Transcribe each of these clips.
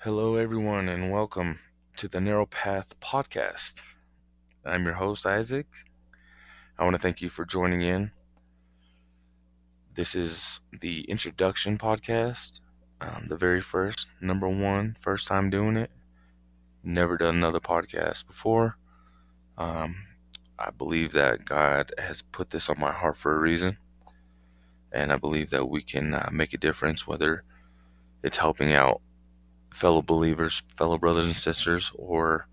Hello, everyone, and welcome to the Narrow Path Podcast. I'm your host, Isaac. I want to thank you for joining in. This is the introduction podcast, um, the very first, number one, first time doing it. Never done another podcast before. Um, I believe that God has put this on my heart for a reason, and I believe that we can uh, make a difference, whether it's helping out fellow believers, fellow brothers and sisters, or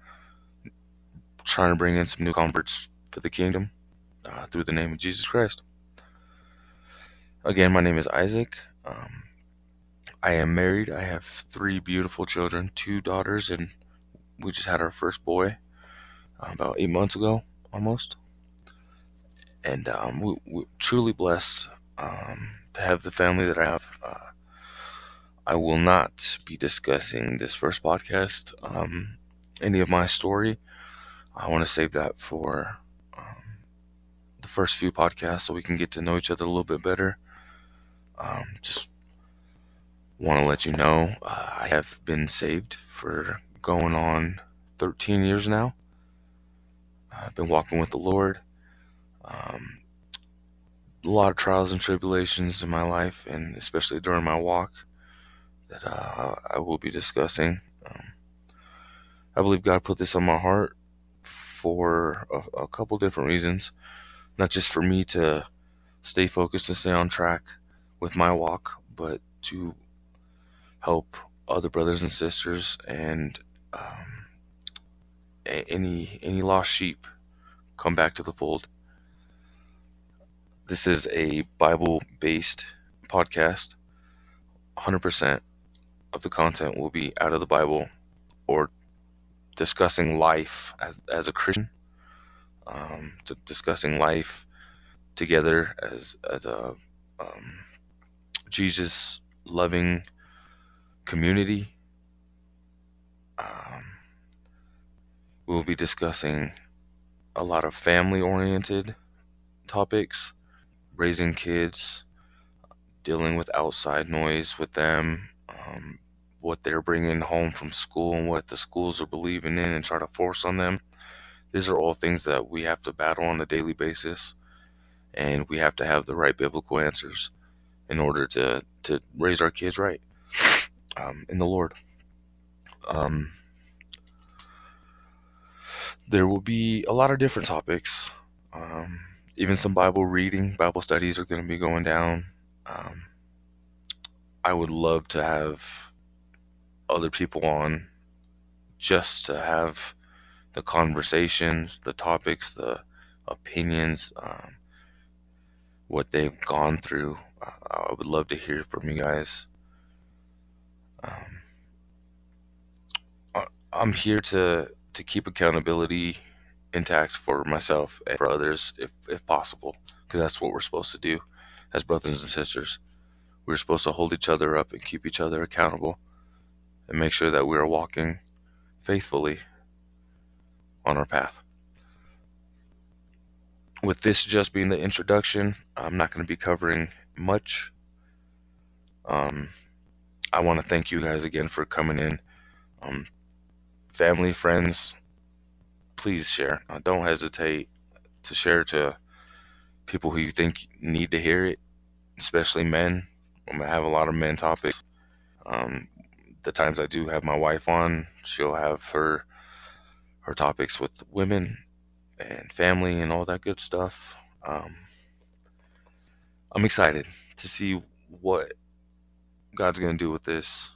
trying to bring in some new converts for the kingdom uh, through the name of Jesus Christ. Again, my name is Isaac. Um, I am married. I have three beautiful children, two daughters, and we just had our first boy uh, about eight months ago, almost. And um, we, we're truly blessed um, to have the family that I have. Uh, I will not be discussing this first podcast, um, any of my story. I want to save that for um, the first few podcasts so we can get to know each other a little bit better. Um, just want to let you know uh, I have been saved for going on 13 years now. I've been walking with the Lord. Um, a lot of trials and tribulations in my life, and especially during my walk that uh, I will be discussing. Um, I believe God put this on my heart for a, a couple different reasons, not just for me to stay focused and stay on track with my walk, but to help other brothers and sisters and um, any any lost sheep come back to the fold. This is a Bible-based podcast, 100% of the content will be out of the Bible or discussing life as, as a Christian, um, discussing life together as, as a um, Jesus loving community. Um, we'll be discussing a lot of family oriented topics, raising kids, dealing with outside noise with them, um, what they're bringing home from school and what the schools are believing in and try to force on them. These are all things that we have to battle on a daily basis, and we have to have the right biblical answers in order to to raise our kids right um, in the Lord. Um, there will be a lot of different topics. Um, even some Bible reading, Bible studies are going to be going down. Um, I would love to have other people on just to have the conversations, the topics, the opinions, um, what they've gone through. I would love to hear from you guys. Um, I'm here to to keep accountability intact for myself and for others, if if possible, because that's what we're supposed to do as brothers and sisters. We're supposed to hold each other up and keep each other accountable and make sure that we are walking faithfully on our path. With this just being the introduction, I'm not going to be covering much. Um, I want to thank you guys again for coming in. Um, family, friends, please share. Uh, don't hesitate to share to people who you think need to hear it, especially men. I'm gonna have a lot of men topics. Um, the times I do have my wife on, she'll have her her topics with women and family and all that good stuff. Um, I'm excited to see what God's gonna do with this.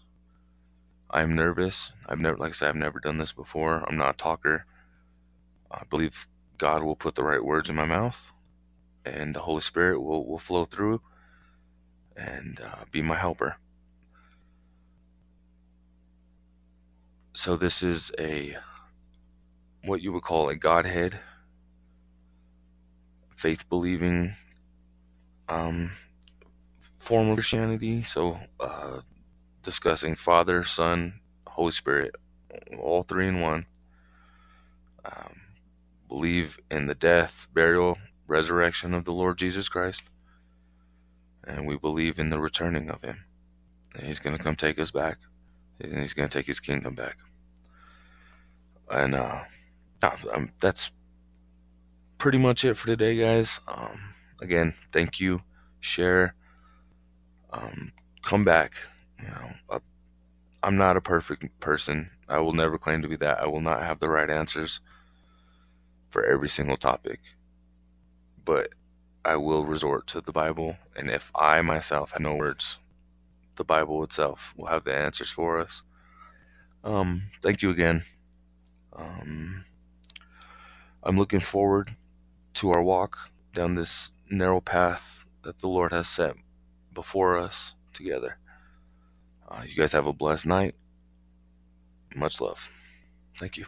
I'm nervous. I've never, like I said, I've never done this before. I'm not a talker. I believe God will put the right words in my mouth, and the Holy Spirit will will flow through and uh, be my helper. So this is a what you would call a Godhead, faith believing um, form of Christianity. So uh, discussing Father, Son, Holy Spirit, all three in one. Um, believe in the death, burial, resurrection of the Lord Jesus Christ, and we believe in the returning of Him. And he's going to come take us back and He's going to take His kingdom back. And uh, that's pretty much it for today, guys. Um, again, thank you. Share. Um, come back. You know, I'm not a perfect person. I will never claim to be that. I will not have the right answers for every single topic. But I will resort to the Bible, and if I myself have no words, the Bible itself will have the answers for us. Um, thank you again. Um, I'm looking forward to our walk down this narrow path that the Lord has set before us together. Uh, you guys have a blessed night. Much love. Thank you.